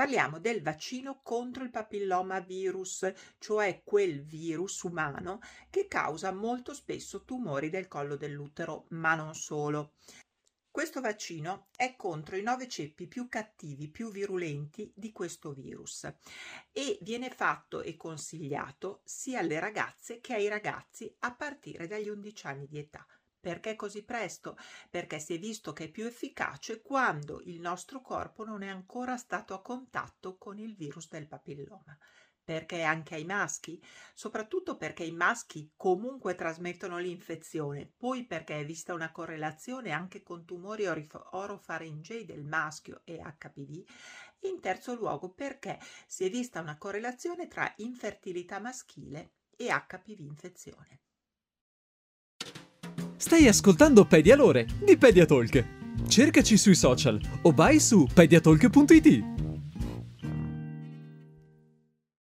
Parliamo del vaccino contro il papilloma virus, cioè quel virus umano che causa molto spesso tumori del collo dell'utero, ma non solo. Questo vaccino è contro i nove ceppi più cattivi, più virulenti di questo virus e viene fatto e consigliato sia alle ragazze che ai ragazzi a partire dagli 11 anni di età. Perché così presto? Perché si è visto che è più efficace quando il nostro corpo non è ancora stato a contatto con il virus del papilloma. Perché anche ai maschi? Soprattutto perché i maschi comunque trasmettono l'infezione, poi perché è vista una correlazione anche con tumori orofaringei del maschio e HPV. In terzo luogo perché si è vista una correlazione tra infertilità maschile e HPV infezione. Stai ascoltando Pedialore di Pediatalk. Cercaci sui social o vai su pediatalk.it.